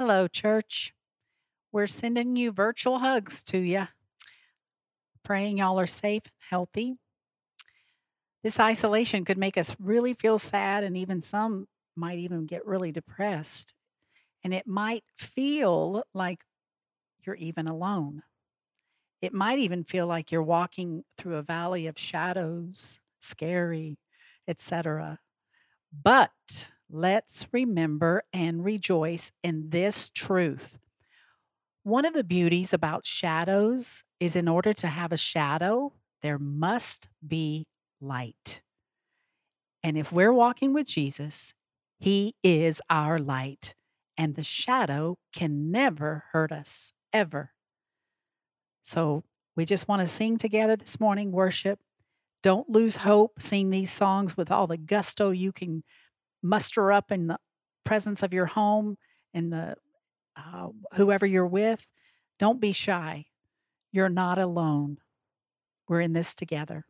Hello, church. We're sending you virtual hugs to you. Praying y'all are safe and healthy. This isolation could make us really feel sad, and even some might even get really depressed. And it might feel like you're even alone. It might even feel like you're walking through a valley of shadows, scary, etc. But let's remember and rejoice in this truth. One of the beauties about shadows is in order to have a shadow, there must be light. And if we're walking with Jesus, He is our light, and the shadow can never hurt us, ever. So we just want to sing together this morning, worship. Don't lose hope. Sing these songs with all the gusto you can muster up in the presence of your home and the uh, whoever you're with. Don't be shy. You're not alone. We're in this together.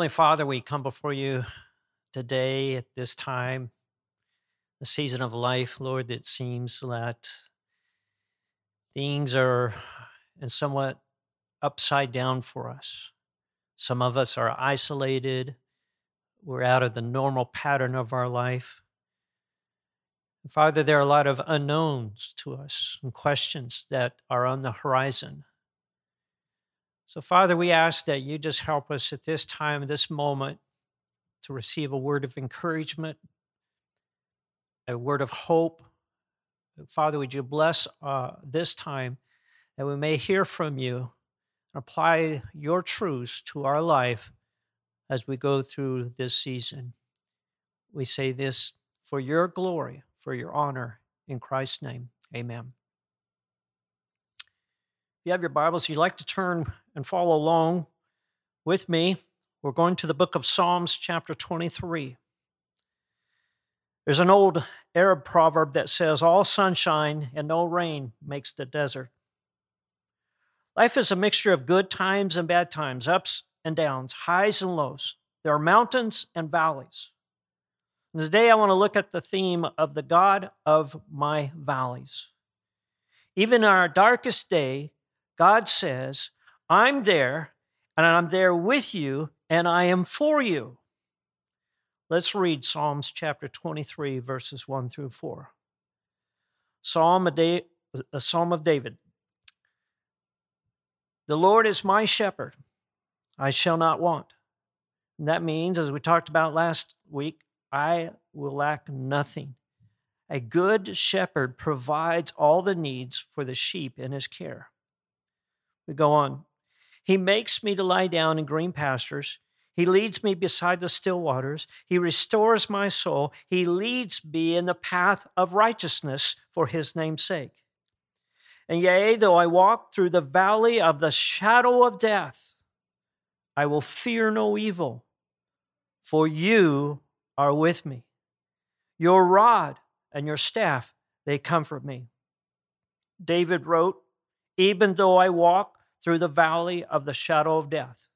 Heavenly Father, we come before you today at this time, the season of life, Lord, it seems that things are in somewhat upside down for us. Some of us are isolated, we're out of the normal pattern of our life. Father, there are a lot of unknowns to us and questions that are on the horizon. So, Father, we ask that you just help us at this time, this moment, to receive a word of encouragement, a word of hope. Father, would you bless uh, this time that we may hear from you and apply your truths to our life as we go through this season. We say this for your glory, for your honor, in Christ's name. Amen. If you have your Bibles, you'd like to turn and follow along with me, we're going to the book of Psalms, chapter 23. There's an old Arab proverb that says, All sunshine and no rain makes the desert. Life is a mixture of good times and bad times, ups and downs, highs and lows. There are mountains and valleys. And today I want to look at the theme of the God of my valleys. Even in our darkest day, God says, I'm there, and I'm there with you, and I am for you. Let's read Psalms chapter 23, verses 1 through 4. Psalm a, Psalm of David. The Lord is my shepherd, I shall not want. And that means, as we talked about last week, I will lack nothing. A good shepherd provides all the needs for the sheep in his care. We go on. He makes me to lie down in green pastures. He leads me beside the still waters. He restores my soul. He leads me in the path of righteousness for his name's sake. And yea, though I walk through the valley of the shadow of death, I will fear no evil, for you are with me. Your rod and your staff, they comfort me. David wrote, Even though I walk through the valley of the shadow of death.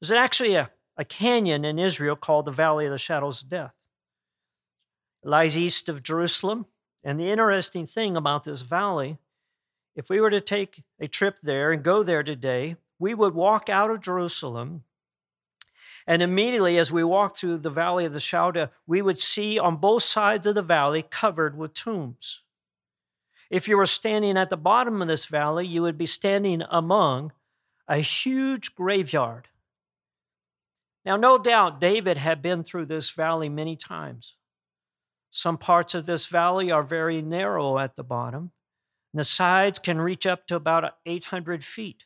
There's actually a, a canyon in Israel called the Valley of the Shadows of Death. It lies east of Jerusalem. And the interesting thing about this valley, if we were to take a trip there and go there today, we would walk out of Jerusalem. And immediately, as we walk through the valley of the shadow, we would see on both sides of the valley covered with tombs. If you were standing at the bottom of this valley, you would be standing among a huge graveyard. Now, no doubt David had been through this valley many times. Some parts of this valley are very narrow at the bottom, and the sides can reach up to about 800 feet.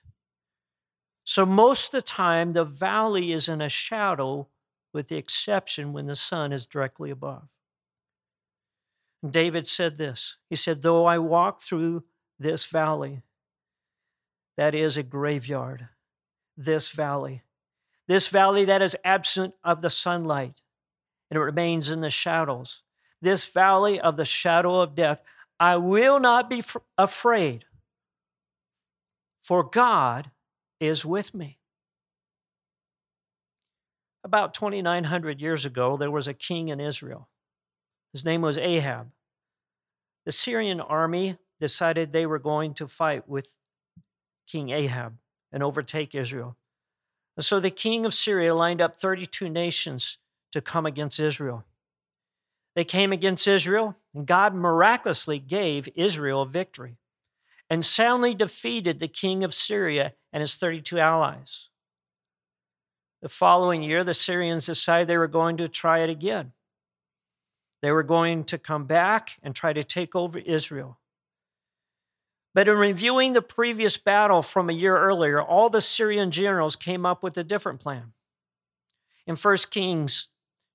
So, most of the time, the valley is in a shadow, with the exception when the sun is directly above. David said this He said, Though I walk through this valley, that is a graveyard, this valley, this valley that is absent of the sunlight and it remains in the shadows, this valley of the shadow of death, I will not be f- afraid, for God is with me. About 2,900 years ago, there was a king in Israel. His name was Ahab. The Syrian army decided they were going to fight with King Ahab and overtake Israel. And so the king of Syria lined up 32 nations to come against Israel. They came against Israel, and God miraculously gave Israel victory and soundly defeated the king of Syria and his 32 allies. The following year, the Syrians decided they were going to try it again. They were going to come back and try to take over Israel. But in reviewing the previous battle from a year earlier, all the Syrian generals came up with a different plan. In 1 Kings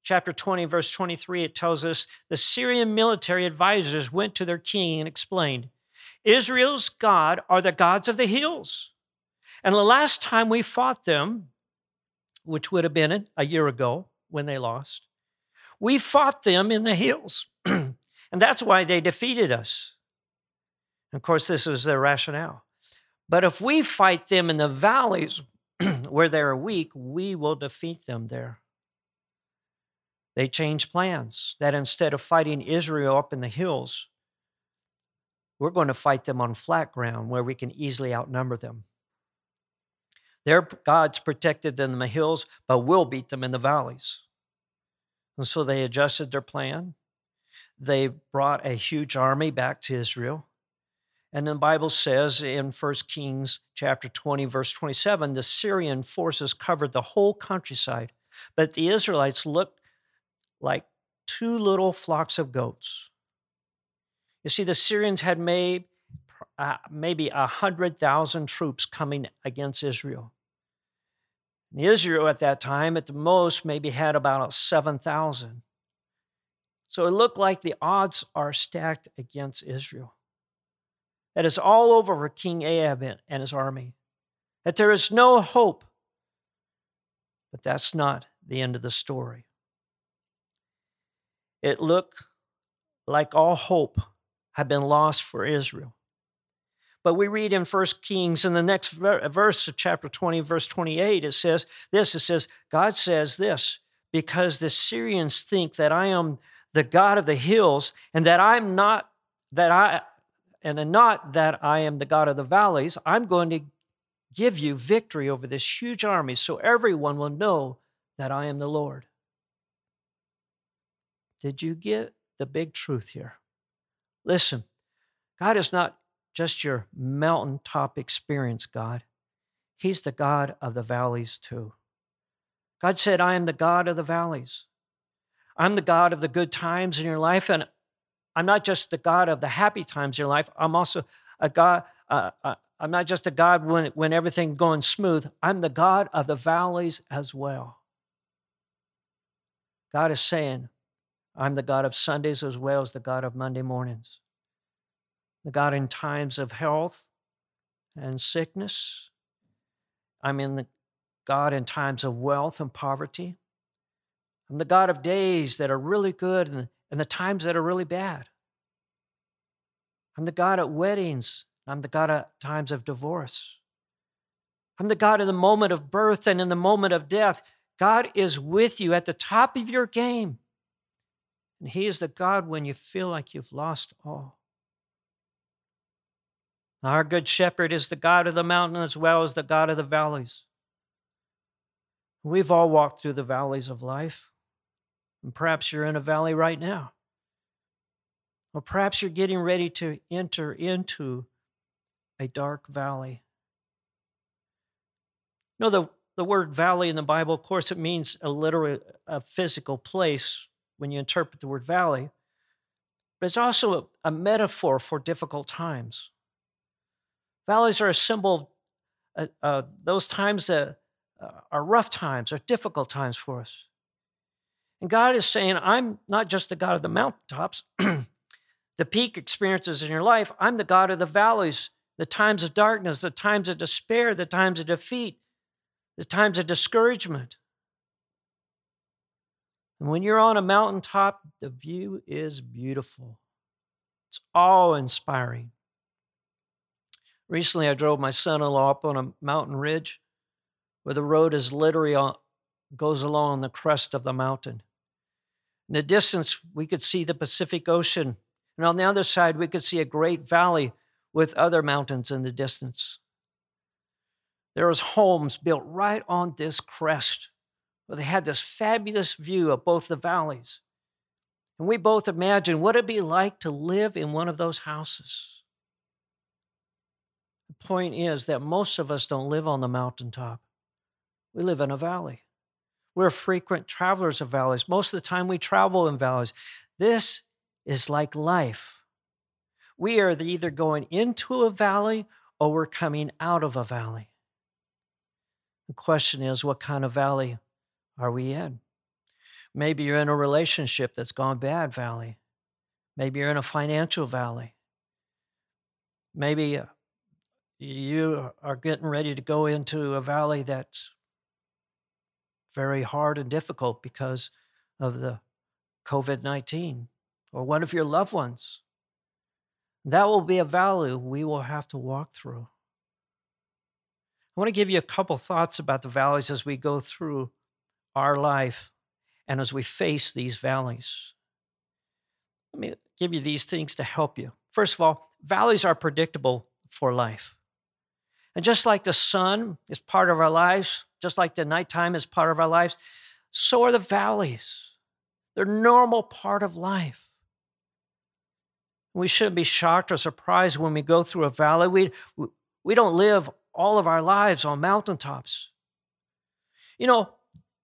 chapter 20, verse 23, it tells us the Syrian military advisors went to their king and explained Israel's God are the gods of the hills. And the last time we fought them, which would have been a year ago when they lost, we fought them in the hills, and that's why they defeated us. Of course, this is their rationale. But if we fight them in the valleys, where they are weak, we will defeat them there. They changed plans that instead of fighting Israel up in the hills, we're going to fight them on flat ground where we can easily outnumber them. Their gods protected them in the hills, but we'll beat them in the valleys. And so they adjusted their plan. They brought a huge army back to Israel. And the Bible says in 1 Kings chapter 20, verse 27, the Syrian forces covered the whole countryside, but the Israelites looked like two little flocks of goats. You see, the Syrians had made uh, maybe a hundred thousand troops coming against Israel. And Israel at that time, at the most, maybe had about 7,000. So it looked like the odds are stacked against Israel. That is all over for King Ahab and his army. That there is no hope. But that's not the end of the story. It looked like all hope had been lost for Israel. But we read in 1 Kings in the next uh, verse of chapter 20, verse 28, it says this it says, God says this, because the Syrians think that I am the God of the hills, and that I'm not, that I, and not that I am the God of the valleys, I'm going to give you victory over this huge army so everyone will know that I am the Lord. Did you get the big truth here? Listen, God is not just your mountaintop experience, God. He's the God of the valleys too. God said, I am the God of the valleys. I'm the God of the good times in your life, and I'm not just the God of the happy times in your life. I'm also a God. Uh, uh, I'm not just a God when when everything's going smooth. I'm the God of the valleys as well. God is saying, I'm the God of Sundays as well as the God of Monday mornings. The God in times of health and sickness. I'm in the God in times of wealth and poverty. I'm the God of days that are really good and, and the times that are really bad. I'm the God at weddings. I'm the God at times of divorce. I'm the God in the moment of birth and in the moment of death. God is with you at the top of your game. And He is the God when you feel like you've lost all. Our good shepherd is the God of the mountain as well as the God of the valleys. We've all walked through the valleys of life. And perhaps you're in a valley right now. Or perhaps you're getting ready to enter into a dark valley. You know, the, the word valley in the Bible, of course, it means a literal, a physical place when you interpret the word valley, but it's also a, a metaphor for difficult times. Valleys are a symbol of uh, uh, those times that uh, are rough times, are difficult times for us. And God is saying, I'm not just the God of the mountaintops, the peak experiences in your life. I'm the God of the valleys, the times of darkness, the times of despair, the times of defeat, the times of discouragement. And when you're on a mountaintop, the view is beautiful. It's awe inspiring. Recently, I drove my son in law up on a mountain ridge where the road is literally on, goes along the crest of the mountain. In the distance, we could see the Pacific Ocean. And on the other side, we could see a great valley with other mountains in the distance. There was homes built right on this crest where they had this fabulous view of both the valleys. And we both imagined what it'd be like to live in one of those houses. The point is that most of us don't live on the mountaintop. We live in a valley. We're frequent travelers of valleys. Most of the time, we travel in valleys. This is like life. We are either going into a valley or we're coming out of a valley. The question is, what kind of valley are we in? Maybe you're in a relationship that's gone bad valley. Maybe you're in a financial valley. Maybe you are getting ready to go into a valley that's very hard and difficult because of the COVID 19 or one of your loved ones. That will be a valley we will have to walk through. I want to give you a couple thoughts about the valleys as we go through our life and as we face these valleys. Let me give you these things to help you. First of all, valleys are predictable for life. And just like the sun is part of our lives, just like the nighttime is part of our lives, so are the valleys. They're normal part of life. We shouldn't be shocked or surprised when we go through a valley. We, we don't live all of our lives on mountaintops. You know,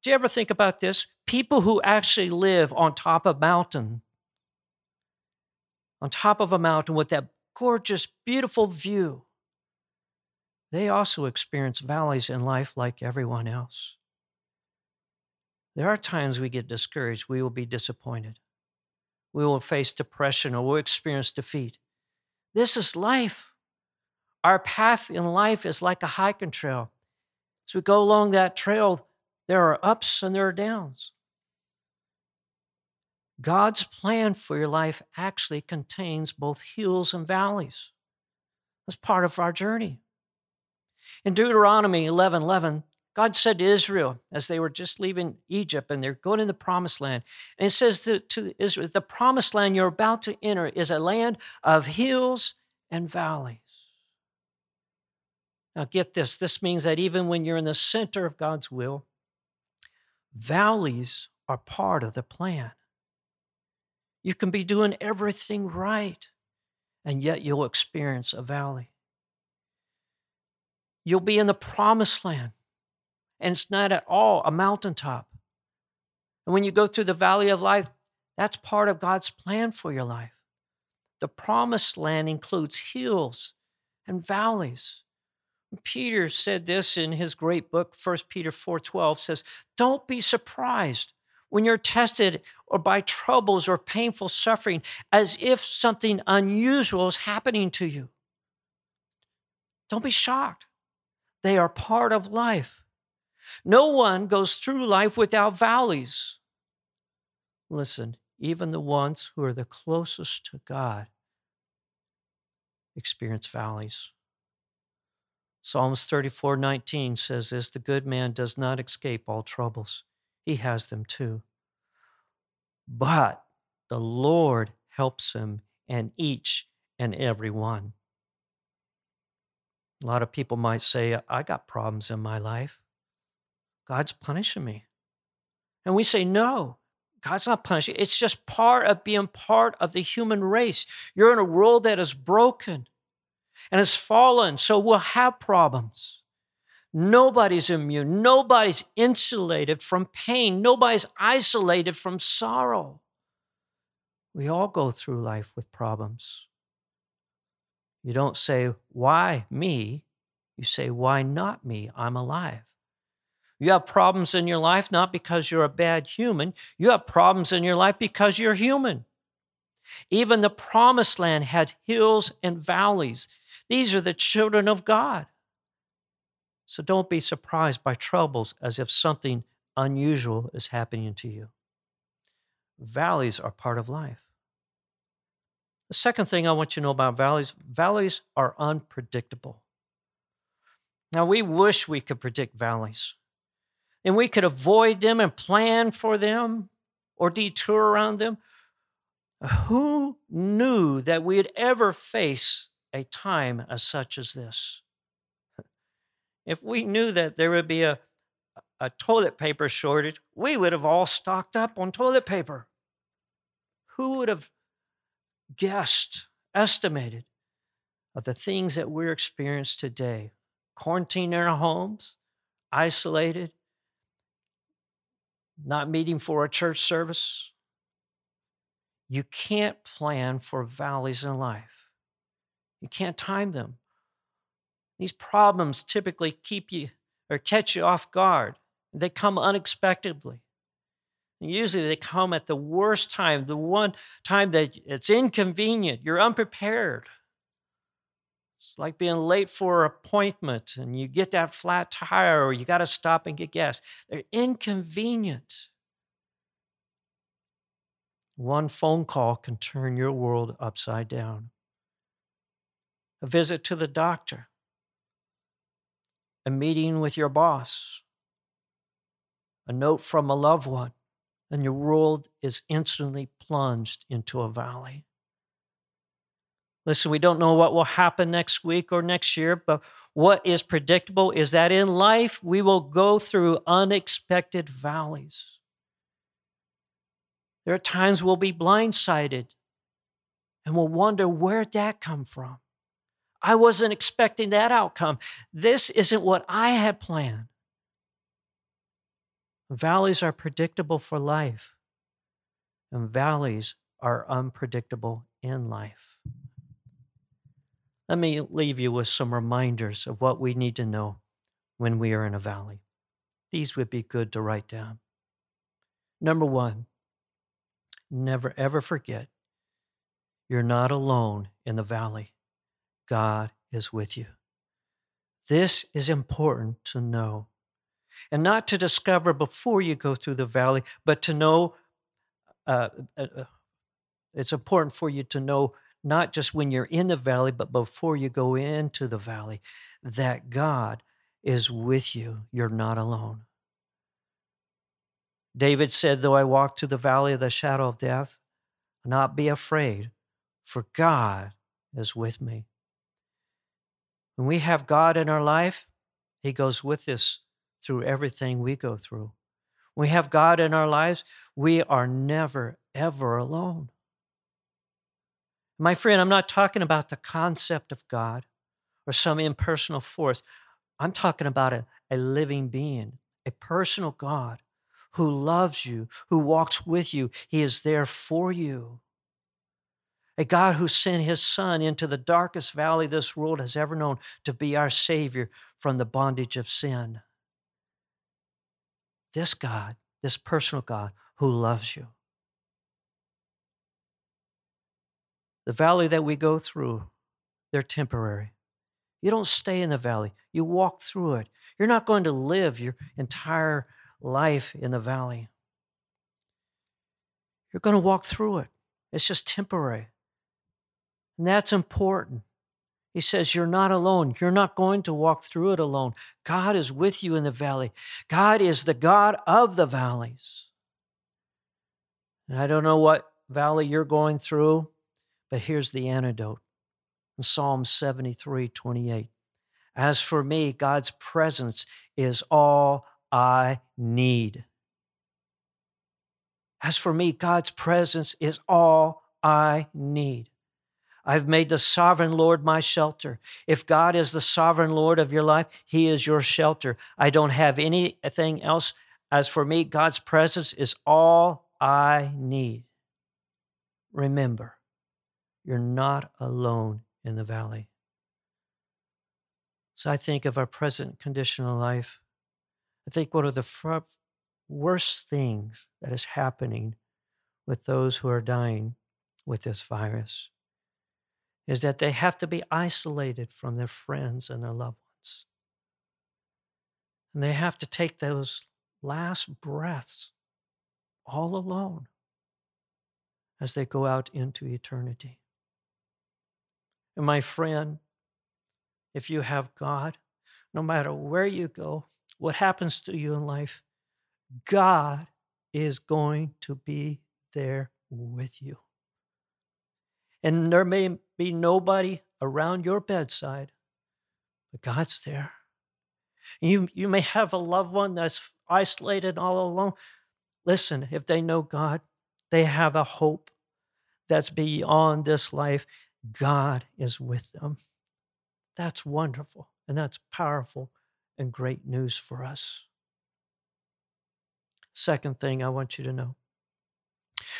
do you ever think about this? People who actually live on top of a mountain, on top of a mountain with that gorgeous, beautiful view, they also experience valleys in life like everyone else. There are times we get discouraged, we will be disappointed. We will face depression or we'll experience defeat. This is life. Our path in life is like a hiking trail. As we go along that trail, there are ups and there are downs. God's plan for your life actually contains both hills and valleys. That's part of our journey. In Deuteronomy 11 11, God said to Israel as they were just leaving Egypt and they're going in the promised land, and it says to, to Israel, the promised land you're about to enter is a land of hills and valleys. Now, get this this means that even when you're in the center of God's will, valleys are part of the plan. You can be doing everything right, and yet you'll experience a valley. You'll be in the promised land, and it's not at all a mountaintop. And when you go through the valley of life, that's part of God's plan for your life. The promised land includes hills and valleys. Peter said this in his great book, 1 Peter 4:12 says, "Don't be surprised when you're tested or by troubles or painful suffering as if something unusual is happening to you. Don't be shocked. They are part of life. No one goes through life without valleys. Listen, even the ones who are the closest to God experience valleys. Psalms 34 19 says this The good man does not escape all troubles, he has them too. But the Lord helps him and each and every one. A lot of people might say, I got problems in my life. God's punishing me. And we say, No, God's not punishing. It's just part of being part of the human race. You're in a world that is broken and has fallen, so we'll have problems. Nobody's immune. Nobody's insulated from pain. Nobody's isolated from sorrow. We all go through life with problems. You don't say, Why me? You say, Why not me? I'm alive. You have problems in your life not because you're a bad human, you have problems in your life because you're human. Even the promised land had hills and valleys. These are the children of God. So don't be surprised by troubles as if something unusual is happening to you. Valleys are part of life. The second thing I want you to know about valleys valleys are unpredictable. Now, we wish we could predict valleys and we could avoid them and plan for them or detour around them. Who knew that we'd ever face a time as such as this? If we knew that there would be a, a toilet paper shortage, we would have all stocked up on toilet paper. Who would have guessed, estimated of the things that we're experiencing today? Quarantined in our homes, isolated, not meeting for a church service. You can't plan for valleys in life. You can't time them. These problems typically keep you or catch you off guard. They come unexpectedly. Usually they come at the worst time, the one time that it's inconvenient, you're unprepared. It's like being late for an appointment and you get that flat tire or you got to stop and get gas. They're inconvenient. One phone call can turn your world upside down. A visit to the doctor a meeting with your boss, a note from a loved one, and your world is instantly plunged into a valley. Listen, we don't know what will happen next week or next year, but what is predictable is that in life we will go through unexpected valleys. There are times we'll be blindsided and we'll wonder where'd that come from? I wasn't expecting that outcome. This isn't what I had planned. Valleys are predictable for life, and valleys are unpredictable in life. Let me leave you with some reminders of what we need to know when we are in a valley. These would be good to write down. Number one, never ever forget you're not alone in the valley. God is with you. This is important to know. And not to discover before you go through the valley, but to know uh, uh, uh it's important for you to know not just when you're in the valley, but before you go into the valley, that God is with you. You're not alone. David said, Though I walk through the valley of the shadow of death, not be afraid, for God is with me. When we have God in our life, He goes with us through everything we go through. We have God in our lives, we are never, ever alone. My friend, I'm not talking about the concept of God or some impersonal force. I'm talking about a, a living being, a personal God who loves you, who walks with you. He is there for you. A God who sent his son into the darkest valley this world has ever known to be our Savior from the bondage of sin. This God, this personal God who loves you. The valley that we go through, they're temporary. You don't stay in the valley, you walk through it. You're not going to live your entire life in the valley. You're going to walk through it. It's just temporary. And that's important. He says, You're not alone. You're not going to walk through it alone. God is with you in the valley. God is the God of the valleys. And I don't know what valley you're going through. But here's the antidote in Psalm 73 28. As for me, God's presence is all I need. As for me, God's presence is all I need. I've made the sovereign Lord my shelter. If God is the sovereign Lord of your life, He is your shelter. I don't have anything else. As for me, God's presence is all I need. Remember, you're not alone in the valley. So I think of our present condition of life. I think one of the fr- worst things that is happening with those who are dying with this virus is that they have to be isolated from their friends and their loved ones. And they have to take those last breaths all alone as they go out into eternity. And my friend, if you have God, no matter where you go, what happens to you in life, God is going to be there with you. And there may be nobody around your bedside, but God's there. You, you may have a loved one that's isolated all alone. Listen, if they know God, they have a hope that's beyond this life. God is with them. That's wonderful and that's powerful and great news for us. Second thing I want you to know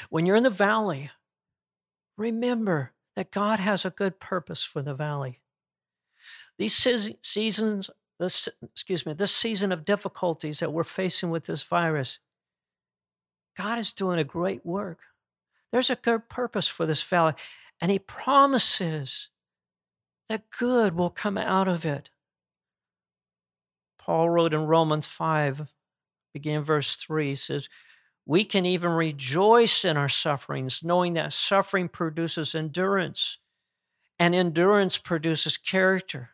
when you're in the valley, remember that God has a good purpose for the valley. These seasons, this, excuse me, this season of difficulties that we're facing with this virus, God is doing a great work. There's a good purpose for this valley. And he promises that good will come out of it. Paul wrote in Romans 5, beginning verse 3, says, We can even rejoice in our sufferings, knowing that suffering produces endurance, and endurance produces character.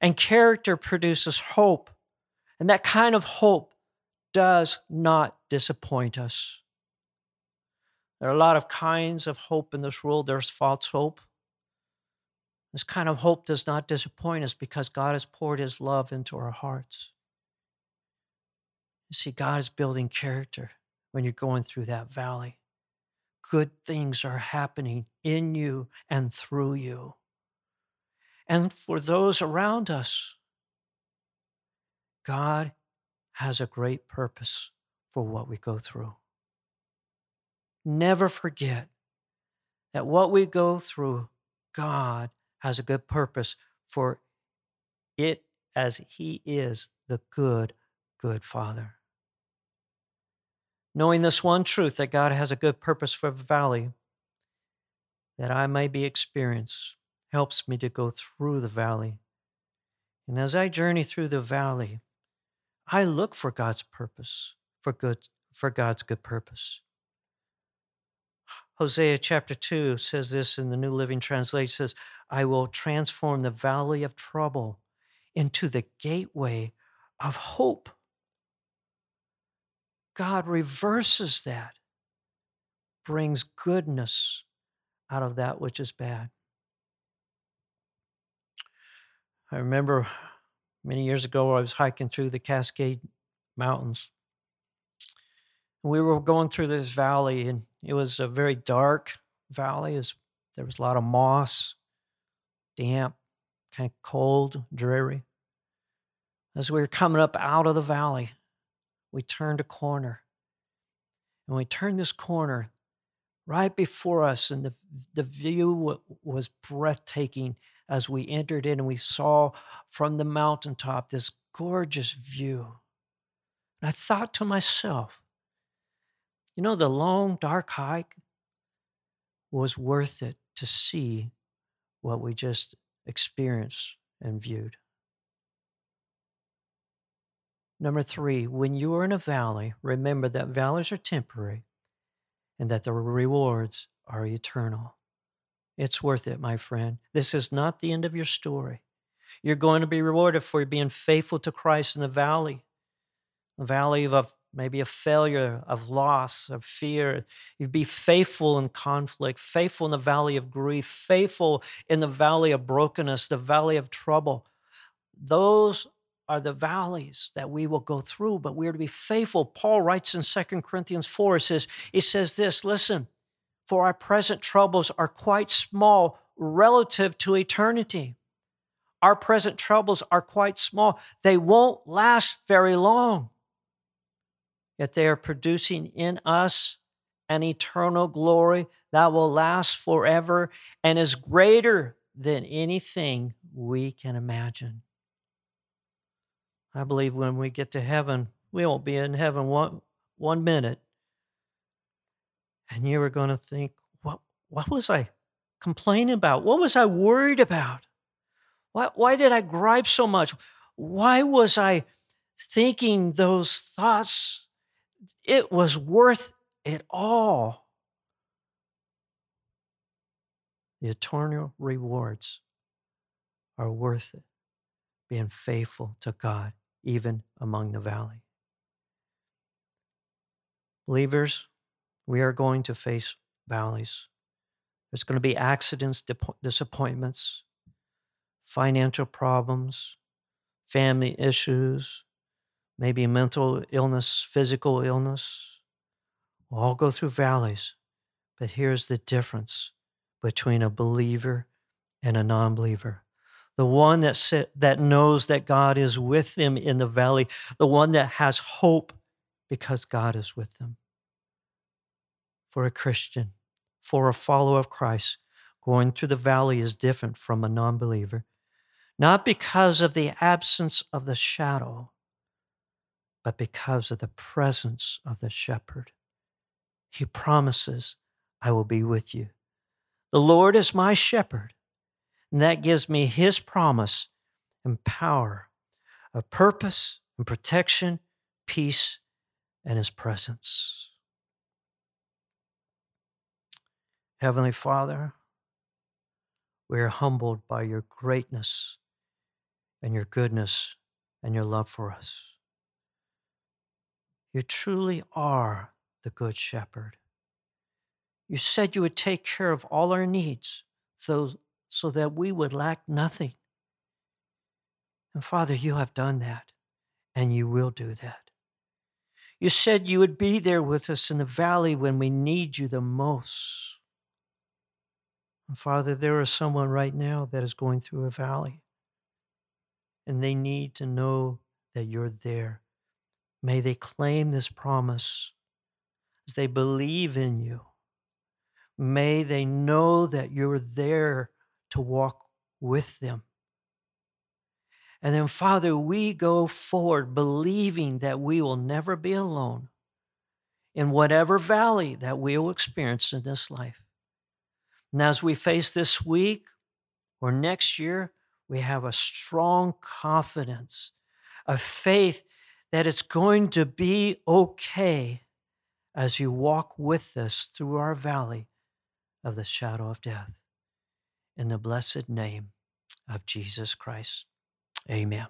And character produces hope. And that kind of hope does not disappoint us. There are a lot of kinds of hope in this world. There's false hope. This kind of hope does not disappoint us because God has poured his love into our hearts. You see, God is building character when you're going through that valley. Good things are happening in you and through you. And for those around us, God has a great purpose for what we go through. Never forget that what we go through, God has a good purpose for it as He is the good, good Father. Knowing this one truth that God has a good purpose for the valley that I may be experienced helps me to go through the valley. And as I journey through the valley, I look for God's purpose, for good for God's good purpose. Hosea chapter 2 says this in the New Living Translation says, I will transform the valley of trouble into the gateway of hope. God reverses that, brings goodness out of that which is bad. I remember many years ago, I was hiking through the Cascade Mountains. We were going through this valley, and it was a very dark valley. Was, there was a lot of moss, damp, kind of cold, dreary. As we were coming up out of the valley, we turned a corner. And we turned this corner right before us, and the, the view was breathtaking as we entered in and we saw from the mountaintop this gorgeous view. And I thought to myself, you know, the long, dark hike was worth it to see what we just experienced and viewed. Number three, when you are in a valley, remember that valleys are temporary and that the rewards are eternal. It's worth it, my friend. This is not the end of your story. You're going to be rewarded for being faithful to Christ in the valley, the valley of maybe a failure, of loss, of fear. You'd be faithful in conflict, faithful in the valley of grief, faithful in the valley of brokenness, the valley of trouble. Those are the valleys that we will go through, but we are to be faithful. Paul writes in Second Corinthians 4, it says, he says this, listen, for our present troubles are quite small relative to eternity. Our present troubles are quite small. They won't last very long yet they are producing in us an eternal glory that will last forever and is greater than anything we can imagine. I believe when we get to heaven, we won't be in heaven one, one minute. And you are going to think, what, what was I complaining about? What was I worried about? Why, why did I gripe so much? Why was I thinking those thoughts it was worth it all. The eternal rewards are worth it, being faithful to God, even among the valley. Believers, we are going to face valleys. There's going to be accidents, disappointments, financial problems, family issues, maybe mental illness, physical illness. We'll all go through valleys, but here's the difference between a believer and a non believer. The one that, that knows that God is with them in the valley, the one that has hope because God is with them. For a Christian, for a follower of Christ, going through the valley is different from a non believer, not because of the absence of the shadow, but because of the presence of the shepherd. He promises, I will be with you. The Lord is my shepherd, and that gives me his promise and power, a purpose and protection, peace, and his presence. Heavenly Father, we are humbled by your greatness and your goodness and your love for us. You truly are the Good Shepherd. You said you would take care of all our needs so, so that we would lack nothing. And Father, you have done that, and you will do that. You said you would be there with us in the valley when we need you the most. And Father, there is someone right now that is going through a valley, and they need to know that you're there. May they claim this promise as they believe in you. May they know that you're there to walk with them. And then, Father, we go forward believing that we will never be alone in whatever valley that we will experience in this life. And as we face this week or next year, we have a strong confidence, a faith that it's going to be okay as you walk with us through our valley of the shadow of death. In the blessed name of Jesus Christ. Amen.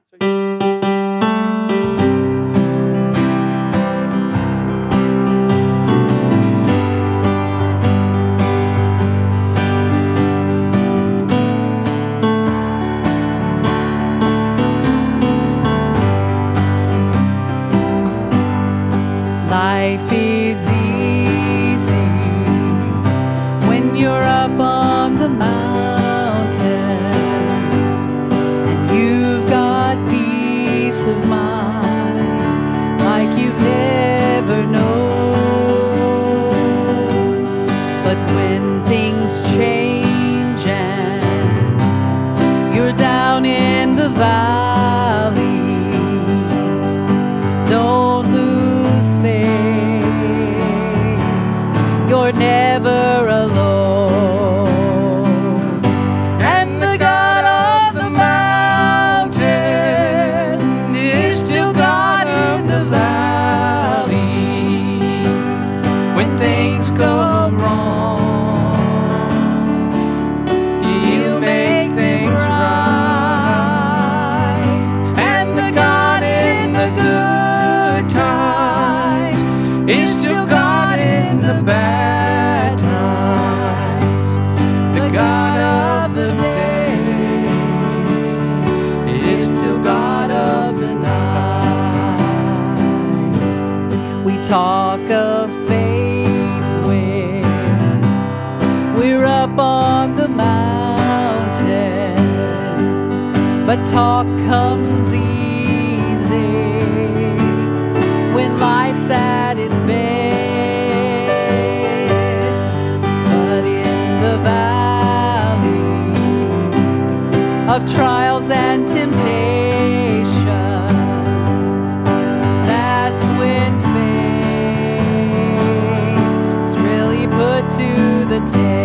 Of trials and temptations, that's when really put to the test.